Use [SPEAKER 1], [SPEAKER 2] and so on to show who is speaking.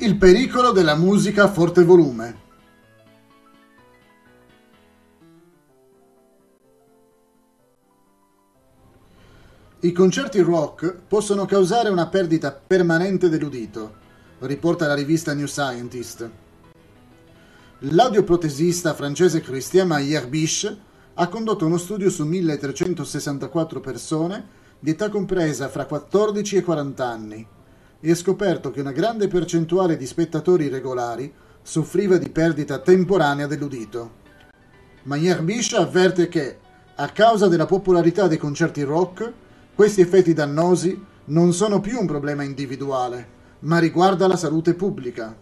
[SPEAKER 1] Il pericolo della musica a forte volume. I concerti rock possono causare una perdita permanente dell'udito, riporta la rivista New Scientist. L'audioprotesista francese Christian Mayer-Biche ha condotto uno studio su 1364 persone di età compresa fra 14 e 40 anni e scoperto che una grande percentuale di spettatori regolari soffriva di perdita temporanea dell'udito. Mayer Bish avverte che, a causa della popolarità dei concerti rock, questi effetti dannosi non sono più un problema individuale, ma riguarda la salute pubblica.